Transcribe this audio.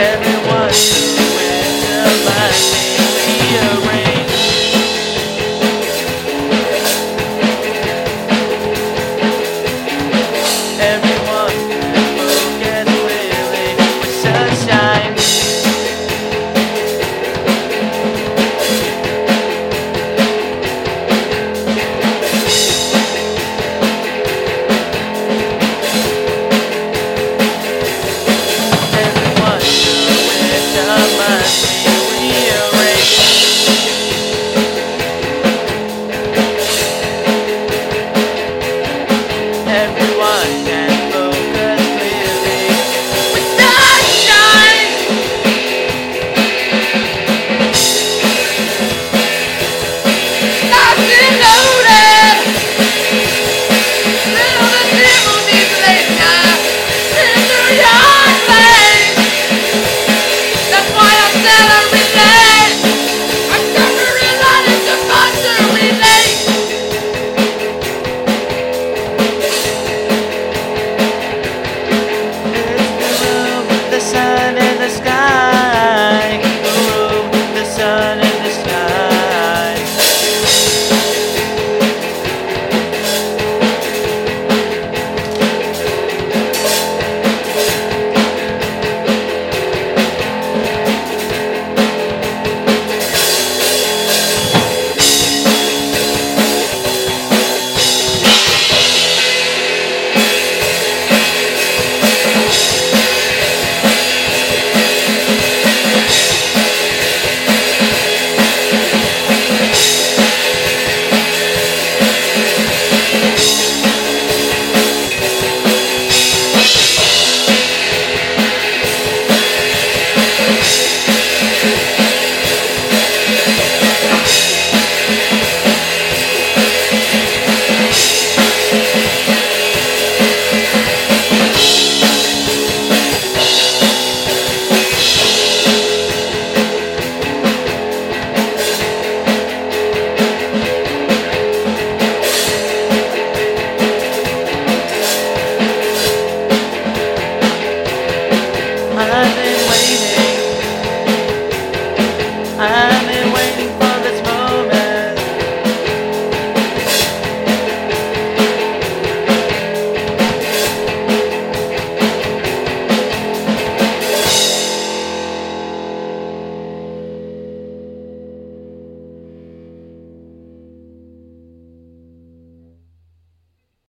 Yeah.